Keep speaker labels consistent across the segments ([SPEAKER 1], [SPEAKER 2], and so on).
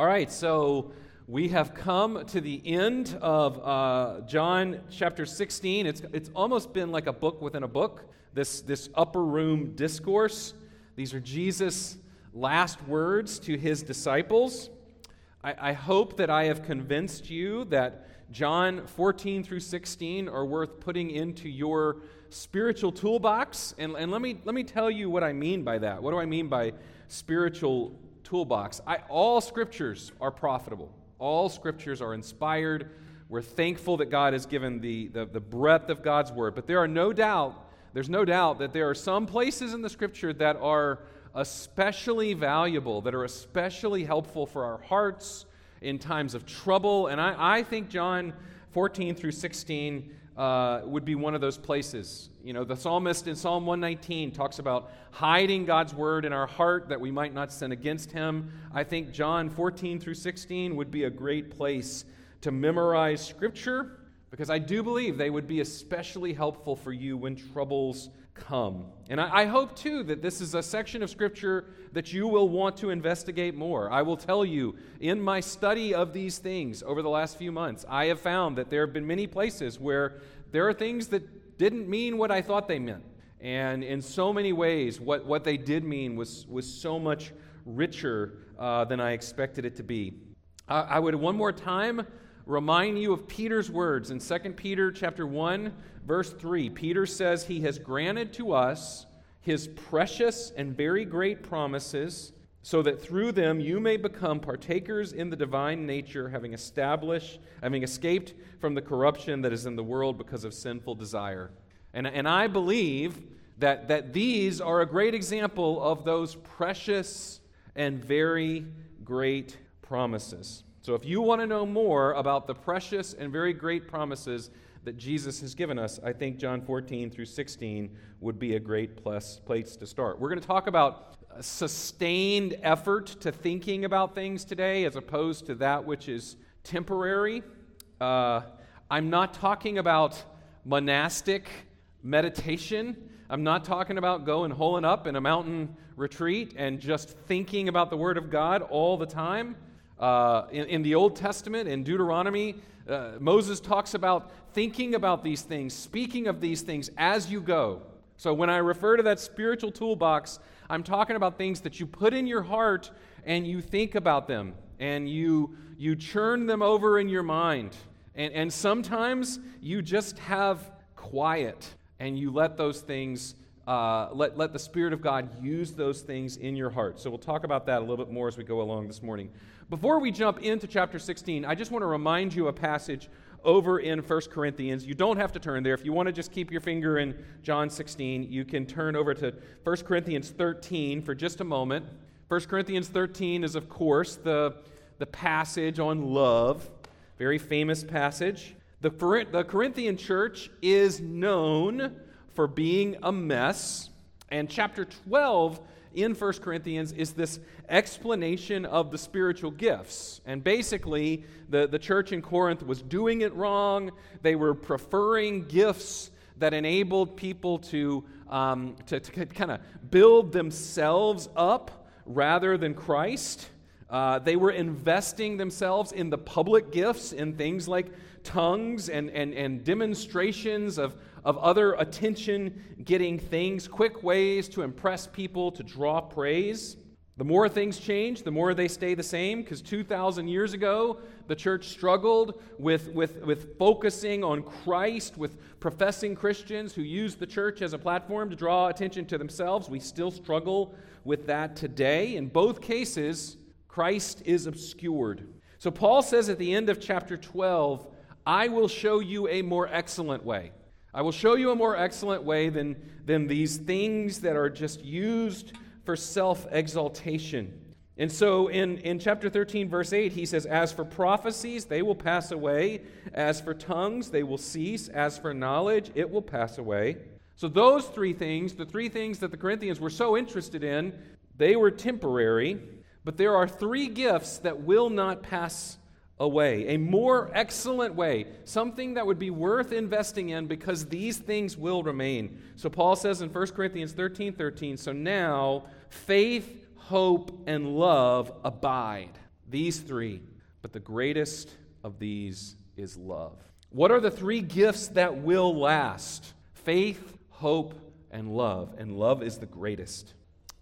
[SPEAKER 1] All right, so we have come to the end of uh, John chapter 16. It's, it's almost been like a book within a book, this, this upper room discourse. These are Jesus' last words to his disciples. I, I hope that I have convinced you that John 14 through 16 are worth putting into your spiritual toolbox. And, and let, me, let me tell you what I mean by that. What do I mean by spiritual toolbox. I, all scriptures are profitable, all scriptures are inspired. We're thankful that God has given the, the, the breadth of God's word. But there are no doubt, there's no doubt that there are some places in the scripture that are especially valuable, that are especially helpful for our hearts in times of trouble. And I, I think John 14 through 16 uh, would be one of those places. You know, the psalmist in Psalm 119 talks about hiding God's word in our heart that we might not sin against him. I think John 14 through 16 would be a great place to memorize scripture because I do believe they would be especially helpful for you when troubles come. And I, I, hope, too, that this is a section of Scripture that you will want to investigate more. I will tell you, in my study of these things over the last few months, I have found that there have been many places where there are things that didn't mean what I thought they meant. And in so many ways, what, what they did mean was, was so much richer uh, than I expected it to be. I, I would one more time remind you of Peter's words in 2 Peter chapter 1 verse 3. Peter says he has granted to us his precious and very great promises so that through them you may become partakers in the divine nature having established having escaped from the corruption that is in the world because of sinful desire. And, and I believe that, that these are a great example of those precious and very great promises. So, if you want to know more about the precious and very great promises that Jesus has given us, I think John 14 through 16 would be a great place, to start. We're going to talk about sustained effort to thinking about things today as opposed to that which is temporary. Uh, I'm not talking about monastic meditation. I'm not talking about going holing up in a mountain retreat and just thinking about the Word of God all the time. Uh, in, in, the Old Testament, in Deuteronomy, uh, Moses talks about thinking about these things, speaking of these things as you go. So when I refer to that spiritual toolbox, I'm talking about things that you put in your heart and you think about them and you, you churn them over in your mind. And, and sometimes you just have quiet and you let those things uh, let, let the Spirit of God use those things in your heart. So we'll talk about that a little bit more as we go along this morning. Before we jump into chapter 16, I just want to remind you a passage over in 1 Corinthians. You don't have to turn there. If you want to just keep your finger in John 16, you can turn over to 1 Corinthians 13 for just a moment. 1 Corinthians 13 is, of course, the, the passage on love, very famous passage. The, the Corinthian church is known for being a mess, and chapter 12 in 1 Corinthians is this explanation of the spiritual gifts. And basically, the, the church in Corinth was doing it wrong. They were preferring gifts that enabled people to, um, to, to kind of build themselves up rather than Christ. Uh, they were investing themselves in the public gifts, in things like tongues and, and, and demonstrations of, of other attention getting things, quick ways to impress people, to draw praise. The more things change, the more they stay the same, because 2,000 years ago, the church struggled with, with, with focusing on Christ, with professing Christians who used the church as a platform to draw attention to themselves. We still struggle with that today. In both cases, Christ is obscured. So Paul says at the end of chapter 12, I will show you a more excellent way. I will show you a more excellent way than, than these things that are just used for self exaltation. And so in, in chapter 13, verse 8, he says, As for prophecies, they will pass away. As for tongues, they will cease. As for knowledge, it will pass away. So, those three things, the three things that the Corinthians were so interested in, they were temporary. But there are three gifts that will not pass away, a more excellent way, something that would be worth investing in because these things will remain. So Paul says in 1 Corinthians 13 13, so now faith, hope, and love abide. These three. But the greatest of these is love. What are the three gifts that will last? Faith, hope, and love. And love is the greatest.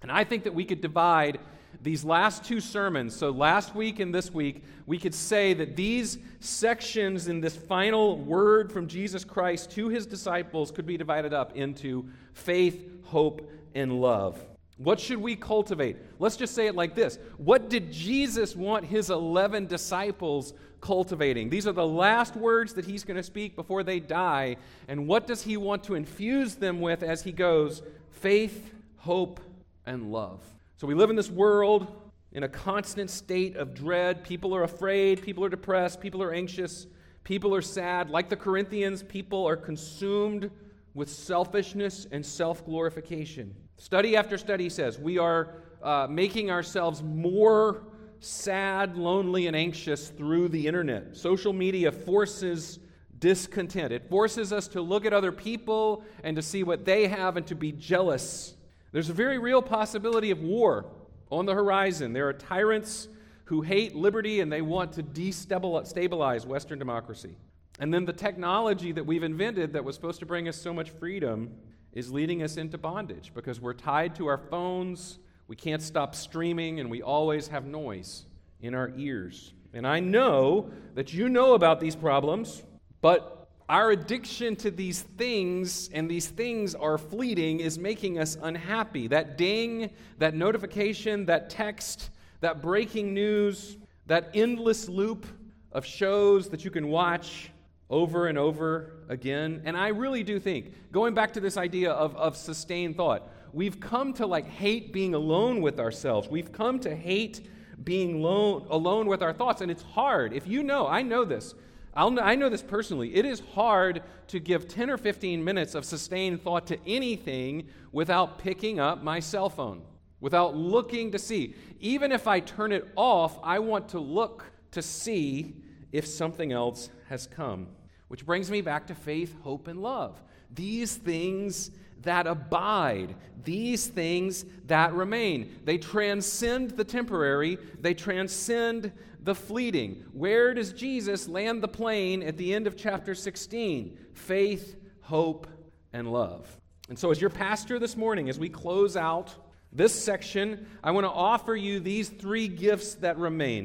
[SPEAKER 1] And I think that we could divide these last two sermons, so last week and this week, we could say that these sections in this final word from Jesus Christ to his disciples could be divided up into faith, hope, and love. What should we cultivate? Let's just say it like this What did Jesus want his 11 disciples cultivating? These are the last words that he's going to speak before they die. And what does he want to infuse them with as he goes? Faith, hope, and love. So we live in this world in a constant state of dread. People are afraid, people are depressed, people are anxious, people are sad. Like the Corinthians, people are consumed with selfishness and self glorification. Study after study says we are uh, making ourselves more sad, lonely, and anxious through the internet. Social media forces discontent, it forces us to look at other people and to see what they have and to be jealous. There's a very real possibility of war on the horizon. There are tyrants who hate liberty and they want to destabilize Western democracy. And then the technology that we've invented that was supposed to bring us so much freedom is leading us into bondage because we're tied to our phones, we can't stop streaming, and we always have noise in our ears. And I know that you know about these problems, but our addiction to these things, and these things are fleeting, is making us unhappy. That ding, that notification, that text, that breaking news, that endless loop of shows that you can watch over and over again. And I really do think, going back to this idea of, of sustained thought, we've come to like hate being alone with ourselves. We've come to hate being alone, alone with our thoughts. And it's hard. If you know, I know this. I'll, I know this personally. It is hard to give 10 or 15 minutes of sustained thought to anything without picking up my cell phone, without looking to see. Even if I turn it off, I want to look to see if something else has come. Which brings me back to faith, hope, and love. These things that abide, these things that remain. They transcend the temporary, they transcend the fleeting. Where does Jesus land the plane at the end of chapter 16? Faith, hope, and love. And so, as your pastor this morning, as we close out this section, I want to offer you these three gifts that remain.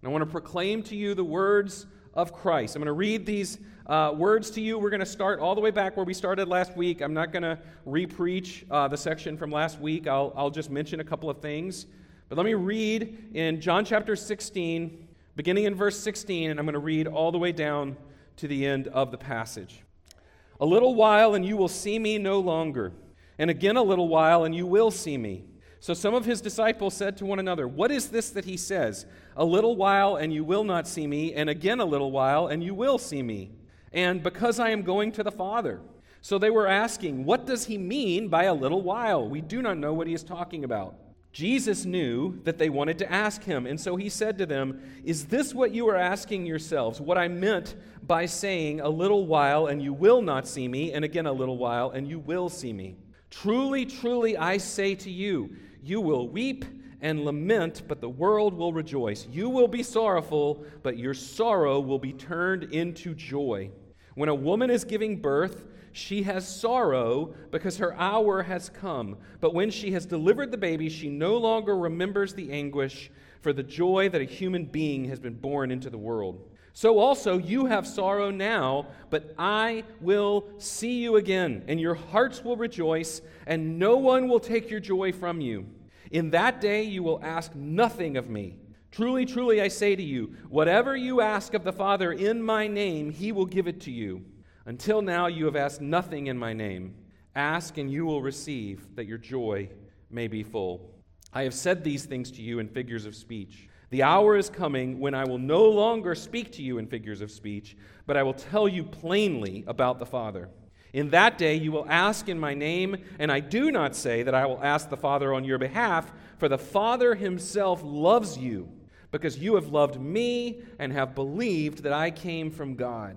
[SPEAKER 1] And I want to proclaim to you the words of Christ. I'm going to read these uh, words to you. We're going to start all the way back where we started last week. I'm not going to repreach uh, the section from last week. I'll, I'll just mention a couple of things. But let me read in John chapter 16, beginning in verse 16, and I'm going to read all the way down to the end of the passage. A little while, and you will see me no longer. And again, a little while, and you will see me. So some of his disciples said to one another, What is this that he says? A little while, and you will not see me, and again a little while, and you will see me. And because I am going to the Father. So they were asking, What does he mean by a little while? We do not know what he is talking about. Jesus knew that they wanted to ask him, and so he said to them, Is this what you are asking yourselves? What I meant by saying, A little while, and you will not see me, and again a little while, and you will see me? Truly, truly, I say to you, you will weep and lament, but the world will rejoice. You will be sorrowful, but your sorrow will be turned into joy. When a woman is giving birth, she has sorrow because her hour has come. But when she has delivered the baby, she no longer remembers the anguish for the joy that a human being has been born into the world. So also you have sorrow now, but I will see you again, and your hearts will rejoice, and no one will take your joy from you. In that day you will ask nothing of me. Truly, truly, I say to you, whatever you ask of the Father in my name, he will give it to you. Until now you have asked nothing in my name. Ask, and you will receive, that your joy may be full. I have said these things to you in figures of speech. The hour is coming when I will no longer speak to you in figures of speech, but I will tell you plainly about the Father. In that day you will ask in my name, and I do not say that I will ask the Father on your behalf, for the Father himself loves you, because you have loved me and have believed that I came from God.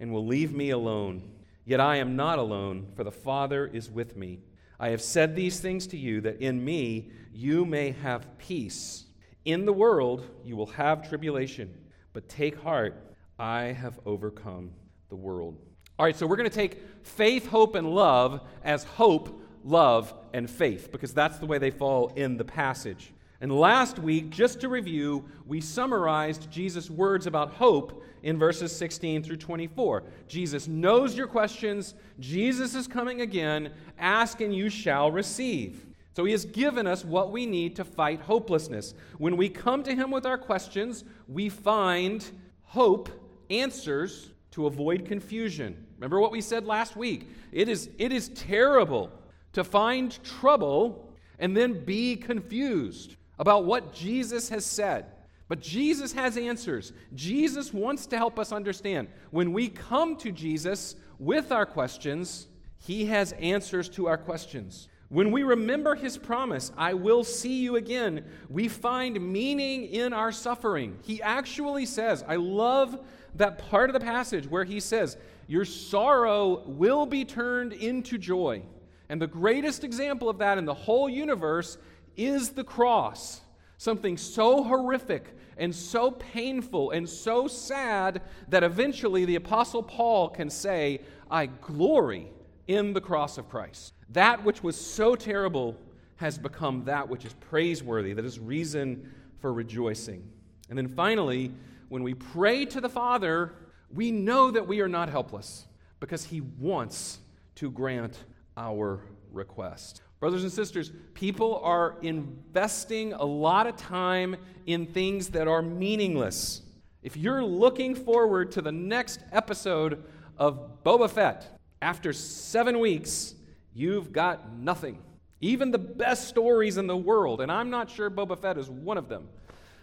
[SPEAKER 1] and will leave me alone. Yet I am not alone, for the Father is with me. I have said these things to you that in me you may have peace. In the world you will have tribulation, but take heart, I have overcome the world. All right, so we're going to take faith, hope, and love as hope, love, and faith, because that's the way they fall in the passage. And last week, just to review, we summarized Jesus' words about hope in verses 16 through 24. Jesus knows your questions. Jesus is coming again. Ask and you shall receive. So he has given us what we need to fight hopelessness. When we come to him with our questions, we find hope, answers to avoid confusion. Remember what we said last week? It is, it is terrible to find trouble and then be confused about what Jesus has said. But Jesus has answers. Jesus wants to help us understand. When we come to Jesus with our questions, he has answers to our questions. When we remember his promise, I will see you again, we find meaning in our suffering. He actually says, I love that part of the passage where he says, Your sorrow will be turned into joy. And the greatest example of that in the whole universe is the cross. Something so horrific and so painful and so sad that eventually the Apostle Paul can say, I glory in the cross of Christ. That which was so terrible has become that which is praiseworthy, that is reason for rejoicing. And then finally, when we pray to the Father, we know that we are not helpless because He wants to grant our request. Brothers and sisters, people are investing a lot of time in things that are meaningless. If you're looking forward to the next episode of Boba Fett after seven weeks, you've got nothing. Even the best stories in the world, and I'm not sure Boba Fett is one of them,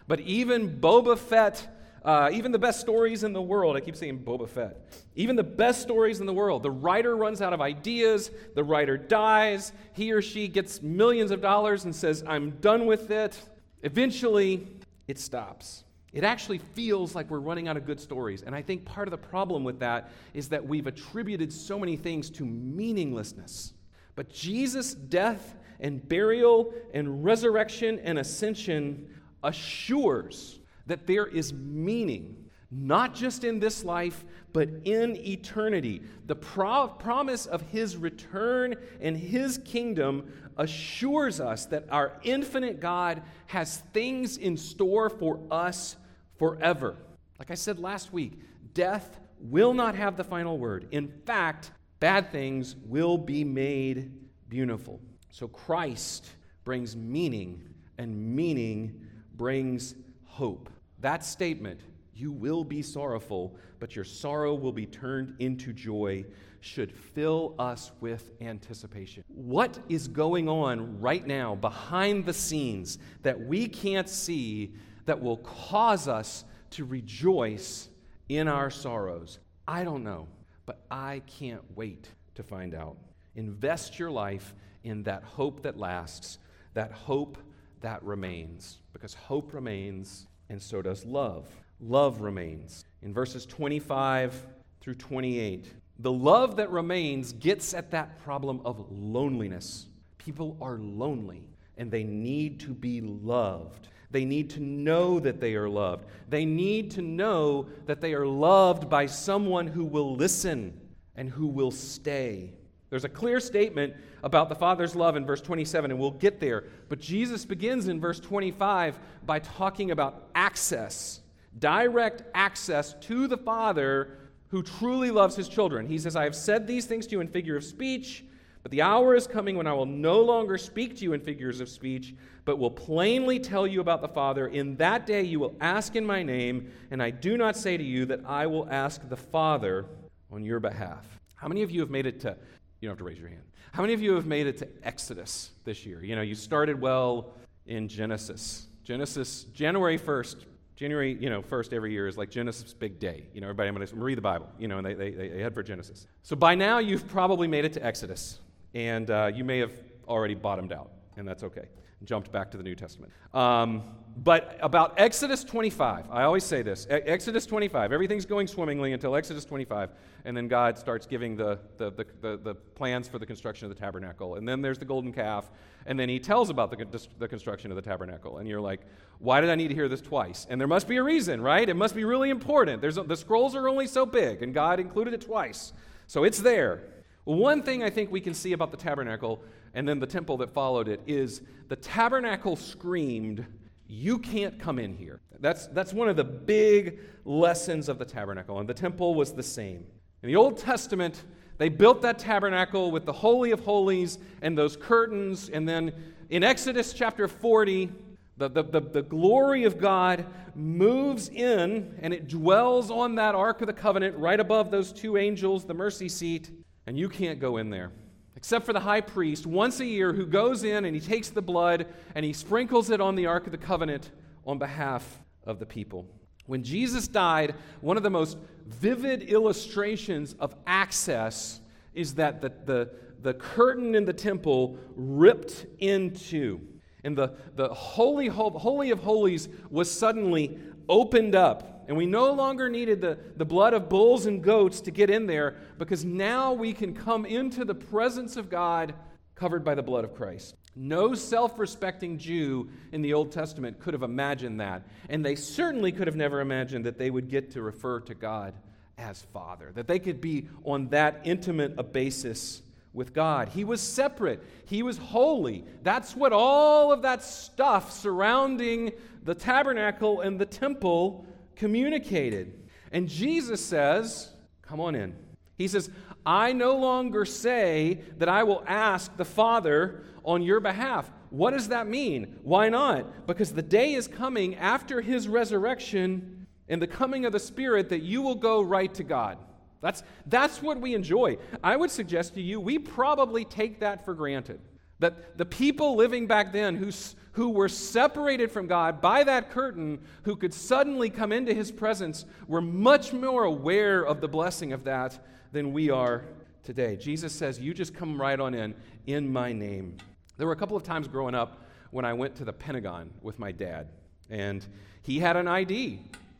[SPEAKER 1] but even Boba Fett, uh, even the best stories in the world, I keep saying Boba Fett, even the best stories in the world, the writer runs out of ideas, the writer dies, he or she gets millions of dollars and says, I'm done with it. Eventually, it stops. It actually feels like we're running out of good stories. And I think part of the problem with that is that we've attributed so many things to meaninglessness. But Jesus' death and burial and resurrection and ascension assures that there is meaning, not just in this life, but in eternity. The pro- promise of his return and his kingdom assures us that our infinite God has things in store for us forever. Like I said last week, death will not have the final word. In fact, bad things will be made beautiful. So Christ brings meaning, and meaning brings hope. That statement, you will be sorrowful, but your sorrow will be turned into joy, should fill us with anticipation. What is going on right now behind the scenes that we can't see that will cause us to rejoice in our sorrows? I don't know, but I can't wait to find out. Invest your life in that hope that lasts, that hope that remains, because hope remains and so does love. Love remains. In verses 25 through 28, the love that remains gets at that problem of loneliness. People are lonely and they need to be loved. They need to know that they are loved. They need to know that they are loved by someone who will listen and who will stay. There's a clear statement about the Father's love in verse 27, and we'll get there. But Jesus begins in verse 25 by talking about access, direct access to the Father who truly loves his children. He says, I have said these things to you in figure of speech, but the hour is coming when I will no longer speak to you in figures of speech, but will plainly tell you about the Father. In that day you will ask in my name, and I do not say to you that I will ask the Father on your behalf. How many of you have made it to, you don't have to raise your hand. How many of you have made it to Exodus this year? You know, you started well in Genesis, Genesis, January 1st, January, you know, 1st every year is like Genesis big day. You know, everybody, I'm going to read the Bible, you know, and they, they, they head for Genesis. So by now, you've probably made it to Exodus, and uh, you may have already bottomed out, and that's okay. Jumped back to the New Testament. Um, but about Exodus 25, I always say this Exodus 25, everything's going swimmingly until Exodus 25, and then God starts giving the, the, the, the, the plans for the construction of the tabernacle. And then there's the golden calf, and then he tells about the, the construction of the tabernacle. And you're like, why did I need to hear this twice? And there must be a reason, right? It must be really important. There's a, the scrolls are only so big, and God included it twice. So it's there. One thing I think we can see about the tabernacle and then the temple that followed it is the tabernacle screamed, You can't come in here. That's, that's one of the big lessons of the tabernacle, and the temple was the same. In the Old Testament, they built that tabernacle with the Holy of Holies and those curtains, and then in Exodus chapter 40, the, the, the, the, glory of God moves in and it dwells on that Ark of the Covenant right above those two angels, the mercy seat, and you can't go in there except for the high priest, once a year, who goes in and he takes the blood and he sprinkles it on the Ark of the Covenant on behalf of the people. When Jesus died, one of the most vivid illustrations of access is that the, the, the curtain in the temple ripped in two. And the, the holy, holy of Holies was suddenly opened up and we no longer needed the, the blood of bulls and goats to get in there because now we can come into the presence of God covered by the blood of Christ. No self respecting Jew in the Old Testament could have imagined that. And they certainly could have never imagined that they would get to refer to God as Father, that they could be on that intimate a basis with God. He was separate, He was holy. That's what all of that stuff surrounding the tabernacle and the temple communicated. And Jesus says, Come on in. He says, I no longer say that I will ask the Father on your behalf. What does that mean? Why not? Because the day is coming after his resurrection and the coming of the Spirit that you will go right to God. That's, that's what we enjoy. I would suggest to you, we probably take that for granted. That the people living back then who, who were separated from God by that curtain, who could suddenly come into his presence, were much more aware of the blessing of that than we are today. Jesus says, You just come right on in, in my name. There were a couple of times growing up when I went to the Pentagon with my dad, and he had an ID,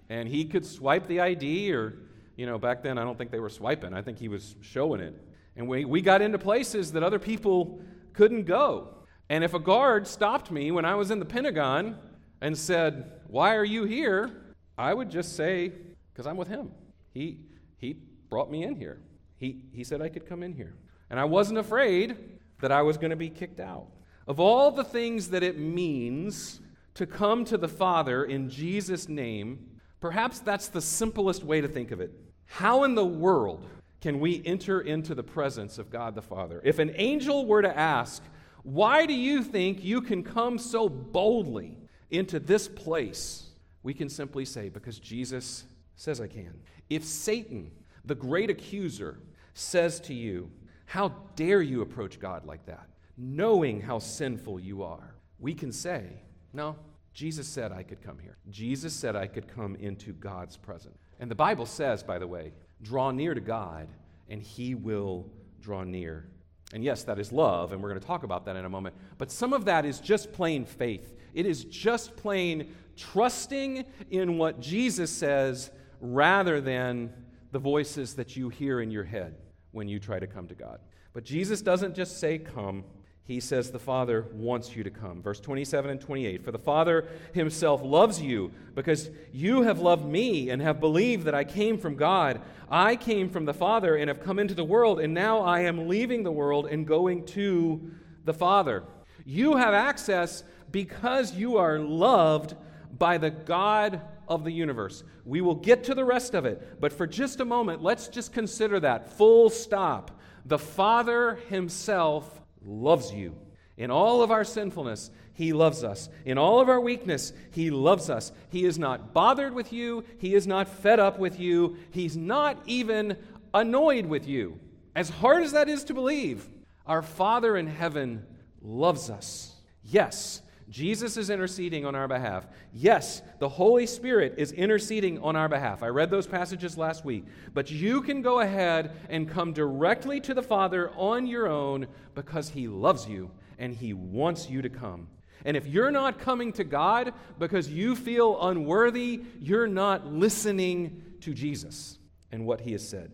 [SPEAKER 1] and he could swipe the ID, or, you know, back then I don't think they were swiping, I think he was showing it. And we, we got into places that other people couldn't go. And if a guard stopped me when I was in the Pentagon and said, Why are you here? I would just say, Because I'm with him. He, he brought me in here. He, he said I could come in here. And I wasn't afraid that I was going to be kicked out. Of all the things that it means to come to the Father in Jesus' name, perhaps that's the simplest way to think of it. How in the world can we enter into the presence of God the Father? If an angel were to ask, Why do you think you can come so boldly into this place? We can simply say, Because Jesus says I can. If Satan, the great accuser, says to you, How dare you approach God like that, knowing how sinful you are, we can say, No, Jesus said I could come here. Jesus said I could come into God's presence. And the Bible says, by the way, Draw near to God, and He will draw near. And yes, that is love, and we're going to talk about that in a moment. But some of that is just plain faith. It is just plain trusting in what Jesus says rather than the voices that you hear in your head when you try to come to God. But Jesus doesn't just say, Come, he says the Father wants you to come. Verse 27 and 28 For the Father himself loves you because you have loved me and have believed that I came from God. I came from the Father and have come into the world, and now I am leaving the world and going to the Father. You have access because you are loved by the God of the universe. We will get to the rest of it, but for just a moment, let's just consider that full stop. The Father himself loves you. In all of our sinfulness, He loves us. In all of our weakness, He loves us. He is not bothered with you. He is not fed up with you. He's not even annoyed with you. As hard as that is to believe, our Father in heaven loves us. Yes, Jesus is interceding on our behalf. Yes, the Holy Spirit is interceding on our behalf. I read those passages last week. But you can go ahead and come directly to the Father on your own because He loves you and He wants you to come. And if you're not coming to God because you feel unworthy, you're not listening to Jesus and what He has said.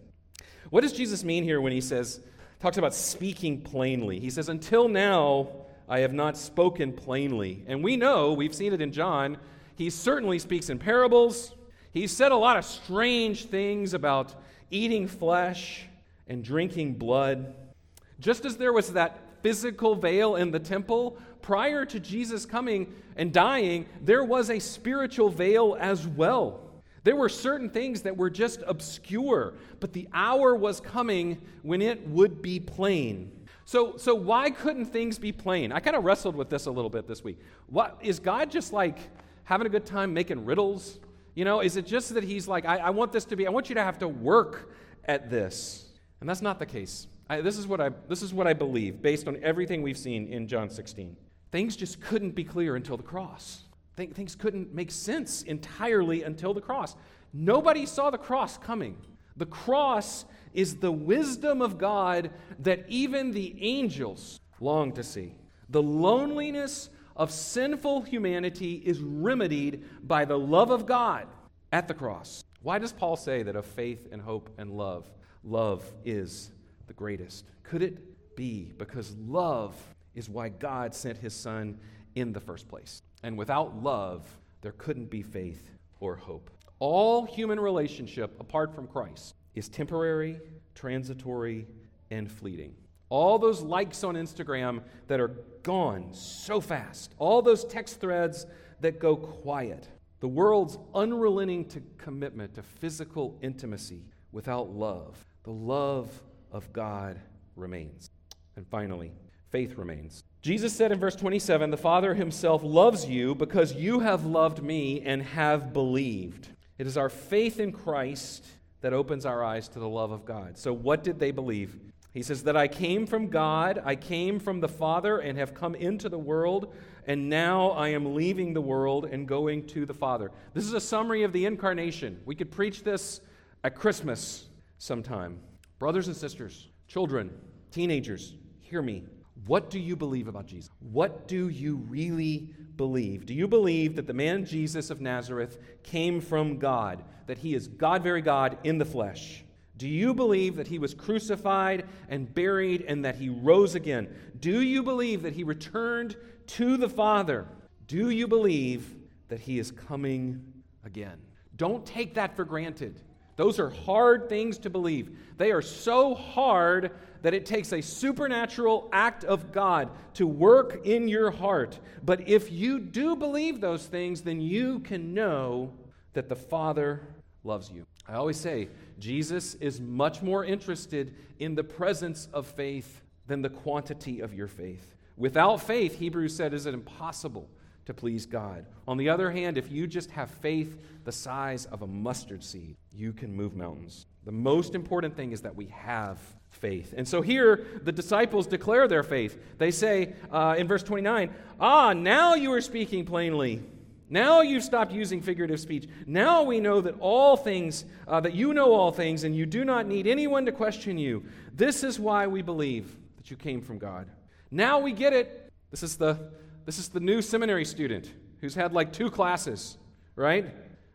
[SPEAKER 1] What does Jesus mean here when He says, talks about speaking plainly? He says, Until now, I have not spoken plainly. And we know, we've seen it in John, he certainly speaks in parables. He said a lot of strange things about eating flesh and drinking blood. Just as there was that physical veil in the temple, prior to Jesus coming and dying, there was a spiritual veil as well. There were certain things that were just obscure, but the hour was coming when it would be plain. So, so why couldn't things be plain? I kind of wrestled with this a little bit this week. What is God just like having a good time making riddles? You know, is it just that He's like, I, I want this to be, I want you to have to work at this? And that's not the case. I, this, is what I, this is what I believe based on everything we've seen in John 16. Things just couldn't be clear until the cross. Th- things couldn't make sense entirely until the cross. Nobody saw the cross coming. The cross is the wisdom of God that even the angels long to see. The loneliness of sinful humanity is remedied by the love of God at the cross. Why does Paul say that of faith and hope and love, love is the greatest? Could it be because love is why God sent his son in the first place? And without love, there couldn't be faith or hope. All human relationship apart from Christ is temporary, transitory, and fleeting. All those likes on Instagram that are gone so fast, all those text threads that go quiet, the world's unrelenting to commitment to physical intimacy without love. The love of God remains. And finally, faith remains. Jesus said in verse 27 The Father himself loves you because you have loved me and have believed. It is our faith in Christ that opens our eyes to the love of God. So, what did they believe? He says, That I came from God, I came from the Father, and have come into the world, and now I am leaving the world and going to the Father. This is a summary of the incarnation. We could preach this at Christmas sometime. Brothers and sisters, children, teenagers, hear me. What do you believe about Jesus? What do you really believe? Do you believe that the man Jesus of Nazareth came from God, that he is God, very God, in the flesh? Do you believe that he was crucified and buried and that he rose again? Do you believe that he returned to the Father? Do you believe that he is coming again? Don't take that for granted. Those are hard things to believe. They are so hard that it takes a supernatural act of God to work in your heart. But if you do believe those things, then you can know that the Father loves you. I always say, Jesus is much more interested in the presence of faith than the quantity of your faith. Without faith, Hebrews said, is it impossible to please God. On the other hand, if you just have faith the size of a mustard seed, you can move mountains. The most important thing is that we have faith. And so here, the disciples declare their faith. They say uh, in verse 29, Ah, now you are speaking plainly. Now you've stopped using figurative speech. Now we know that all things, uh, that you know all things, and you do not need anyone to question you. This is why we believe that you came from God. Now we get it. This is the, this is the new seminary student who's had like two classes, right?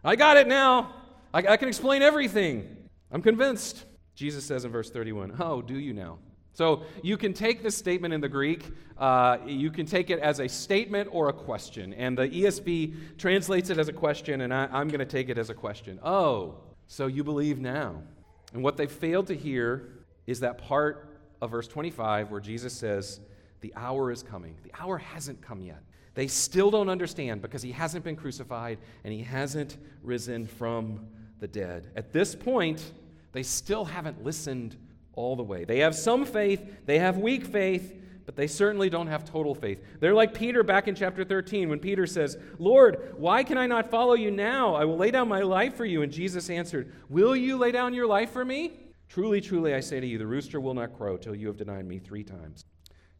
[SPEAKER 1] I got it now. I, I can explain everything. I'm convinced. Jesus says in verse 31, Oh, do you now? So you can take this statement in the Greek, uh, you can take it as a statement or a question. And the ESV translates it as a question, and I, I'm going to take it as a question. Oh, so you believe now. And what they failed to hear is that part of verse 25 where Jesus says, The hour is coming. The hour hasn't come yet. They still don't understand because he hasn't been crucified and he hasn't risen from the dead. At this point, they still haven't listened all the way. They have some faith, they have weak faith, but they certainly don't have total faith. They're like Peter back in chapter 13 when Peter says, Lord, why can I not follow you now? I will lay down my life for you. And Jesus answered, Will you lay down your life for me? Truly, truly, I say to you, the rooster will not crow till you have denied me three times.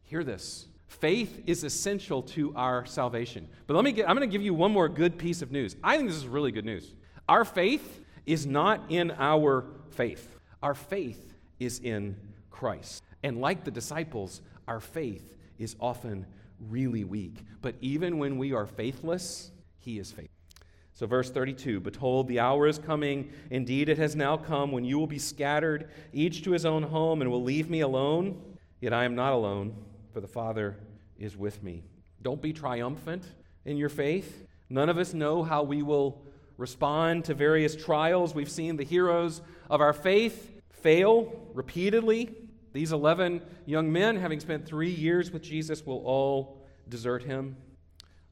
[SPEAKER 1] Hear this. Faith is essential to our salvation. But let me get, I'm going to give you one more good piece of news. I think this is really good news. Our faith is not in our faith, our faith is in Christ. And like the disciples, our faith is often really weak. But even when we are faithless, He is faithful. So, verse 32 Behold, the hour is coming. Indeed, it has now come when you will be scattered, each to his own home, and will leave me alone. Yet I am not alone, for the Father is with me. Don't be triumphant in your faith. None of us know how we will respond to various trials. We've seen the heroes of our faith fail repeatedly. These 11 young men, having spent three years with Jesus, will all desert him.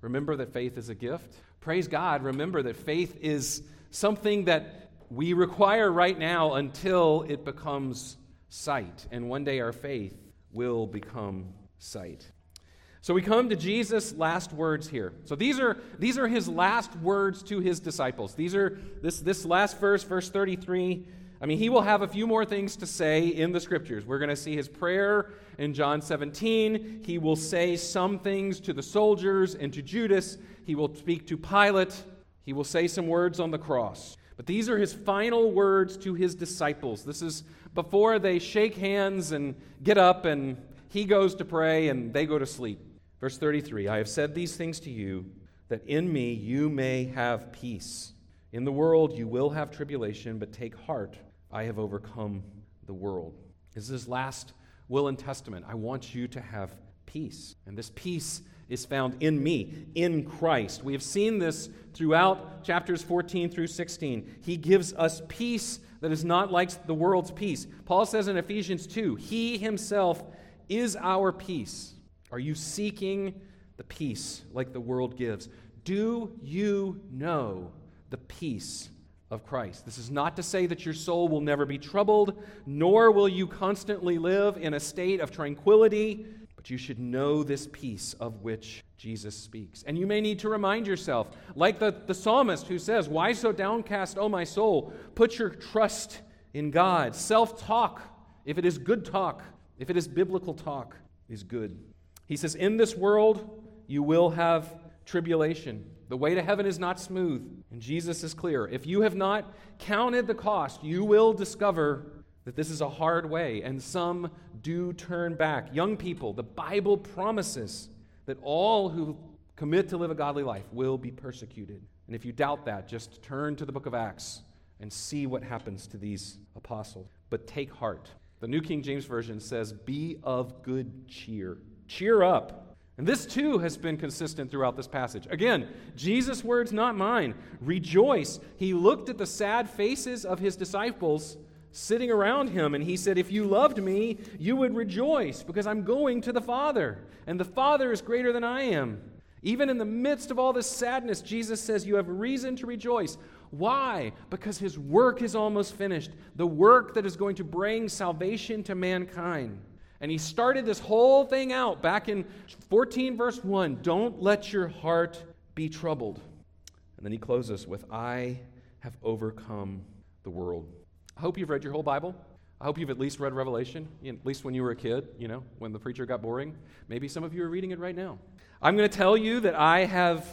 [SPEAKER 1] Remember that faith is a gift praise God, remember that faith is something that we require right now until it becomes sight. And one day our faith will become sight. So we come to Jesus' last words here. So these are, these are his last words to his disciples. These are this, this last verse, verse 33. I mean, he will have a few more things to say in the scriptures. We're going to see his prayer in John 17. He will say some things to the soldiers and to Judas. He will speak to Pilate. He will say some words on the cross. But these are his final words to his disciples. This is before they shake hands and get up, and he goes to pray and they go to sleep. Verse 33 I have said these things to you, that in me you may have peace. In the world you will have tribulation, but take heart, I have overcome the world. This is his last will and testament. I want you to have peace. And this peace is found in me, in Christ. We have seen this throughout chapters 14 through 16. He gives us peace that is not like the world's peace. Paul says in Ephesians 2 He himself is our peace. Are you seeking the peace like the world gives? Do you know the peace of Christ. This is not to say that your soul will never be troubled, nor will you constantly live in a state of tranquility, but you should know this peace of which Jesus speaks. And you may need to remind yourself, like the, the psalmist who says, Why so downcast, O my soul? Put your trust in God. Self talk, if it is good talk, if it is biblical talk, is good. He says, In this world, you will have tribulation. The way to heaven is not smooth. And Jesus is clear. If you have not counted the cost, you will discover that this is a hard way, and some do turn back. Young people, the Bible promises that all who commit to live a godly life will be persecuted. And if you doubt that, just turn to the book of Acts and see what happens to these apostles. But take heart. The New King James Version says, Be of good cheer. Cheer up. And this too has been consistent throughout this passage. Again, Jesus' words, not mine. Rejoice. He looked at the sad faces of his disciples sitting around him, and he said, If you loved me, you would rejoice, because I'm going to the Father, and the Father is greater than I am. Even in the midst of all this sadness, Jesus says, You have reason to rejoice. Why? Because his work is almost finished, the work that is going to bring salvation to mankind. And he started this whole thing out back in 14, verse 1. Don't let your heart be troubled. And then he closes with, I have overcome the world. I hope you've read your whole Bible. I hope you've at least read Revelation, at least when you were a kid, you know, when the preacher got boring. Maybe some of you are reading it right now. I'm going to tell you that I have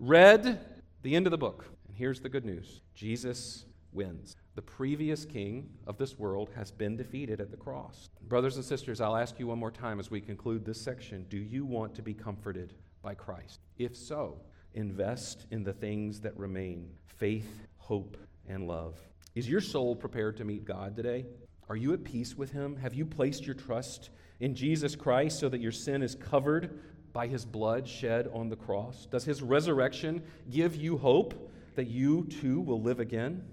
[SPEAKER 1] read the end of the book. And here's the good news Jesus wins. The previous king of this world has been defeated at the cross. Brothers and sisters, I'll ask you one more time as we conclude this section Do you want to be comforted by Christ? If so, invest in the things that remain faith, hope, and love. Is your soul prepared to meet God today? Are you at peace with Him? Have you placed your trust in Jesus Christ so that your sin is covered by His blood shed on the cross? Does His resurrection give you hope that you too will live again?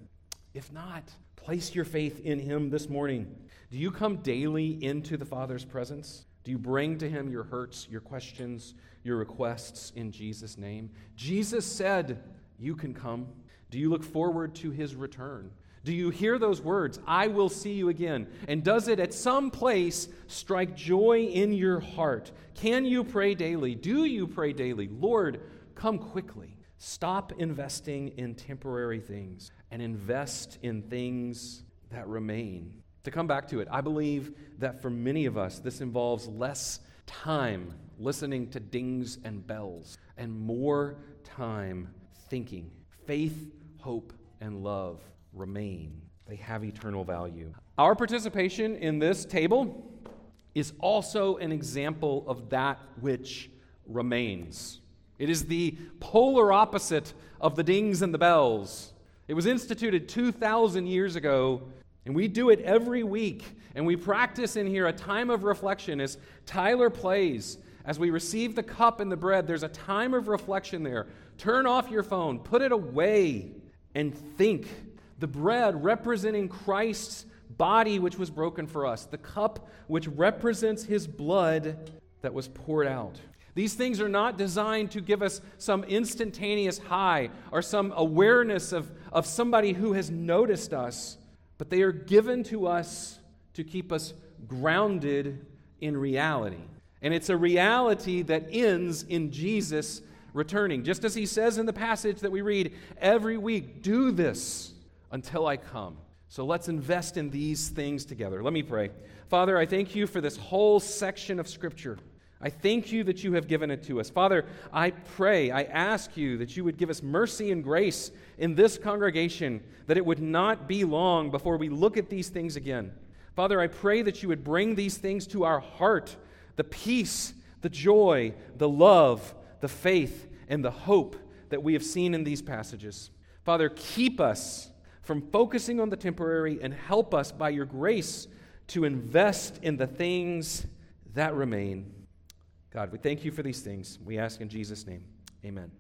[SPEAKER 1] If not, place your faith in Him this morning. Do you come daily into the Father's presence? Do you bring to Him your hurts, your questions, your requests in Jesus' name? Jesus said, You can come. Do you look forward to His return? Do you hear those words, I will see you again? And does it at some place strike joy in your heart? Can you pray daily? Do you pray daily? Lord, come quickly. Stop investing in temporary things and invest in things that remain. To come back to it, I believe that for many of us, this involves less time listening to dings and bells, and more time thinking. Faith, hope, and love remain. They have eternal value. Our participation in this table is also an example of that which remains. It is the polar opposite of the dings and the bells. It was instituted 2,000 years ago, and we do it every week. And we practice in here a time of reflection as Tyler plays. As we receive the cup and the bread, there's a time of reflection there. Turn off your phone, put it away, and think. The bread representing Christ's body, which was broken for us, the cup, which represents his blood that was poured out. These things are not designed to give us some instantaneous high or some awareness of, of somebody who has noticed us, but they are given to us to keep us grounded in reality. And it's a reality that ends in Jesus returning. Just as he says in the passage that we read every week, do this until I come. So let's invest in these things together. Let me pray. Father, I thank you for this whole section of Scripture. I thank you that you have given it to us. Father, I pray, I ask you that you would give us mercy and grace in this congregation, that it would not be long before we look at these things again. Father, I pray that you would bring these things to our heart the peace, the joy, the love, the faith, and the hope that we have seen in these passages. Father, keep us from focusing on the temporary and help us by your grace to invest in the things that remain. God, we thank you for these things. We ask in Jesus' name. Amen.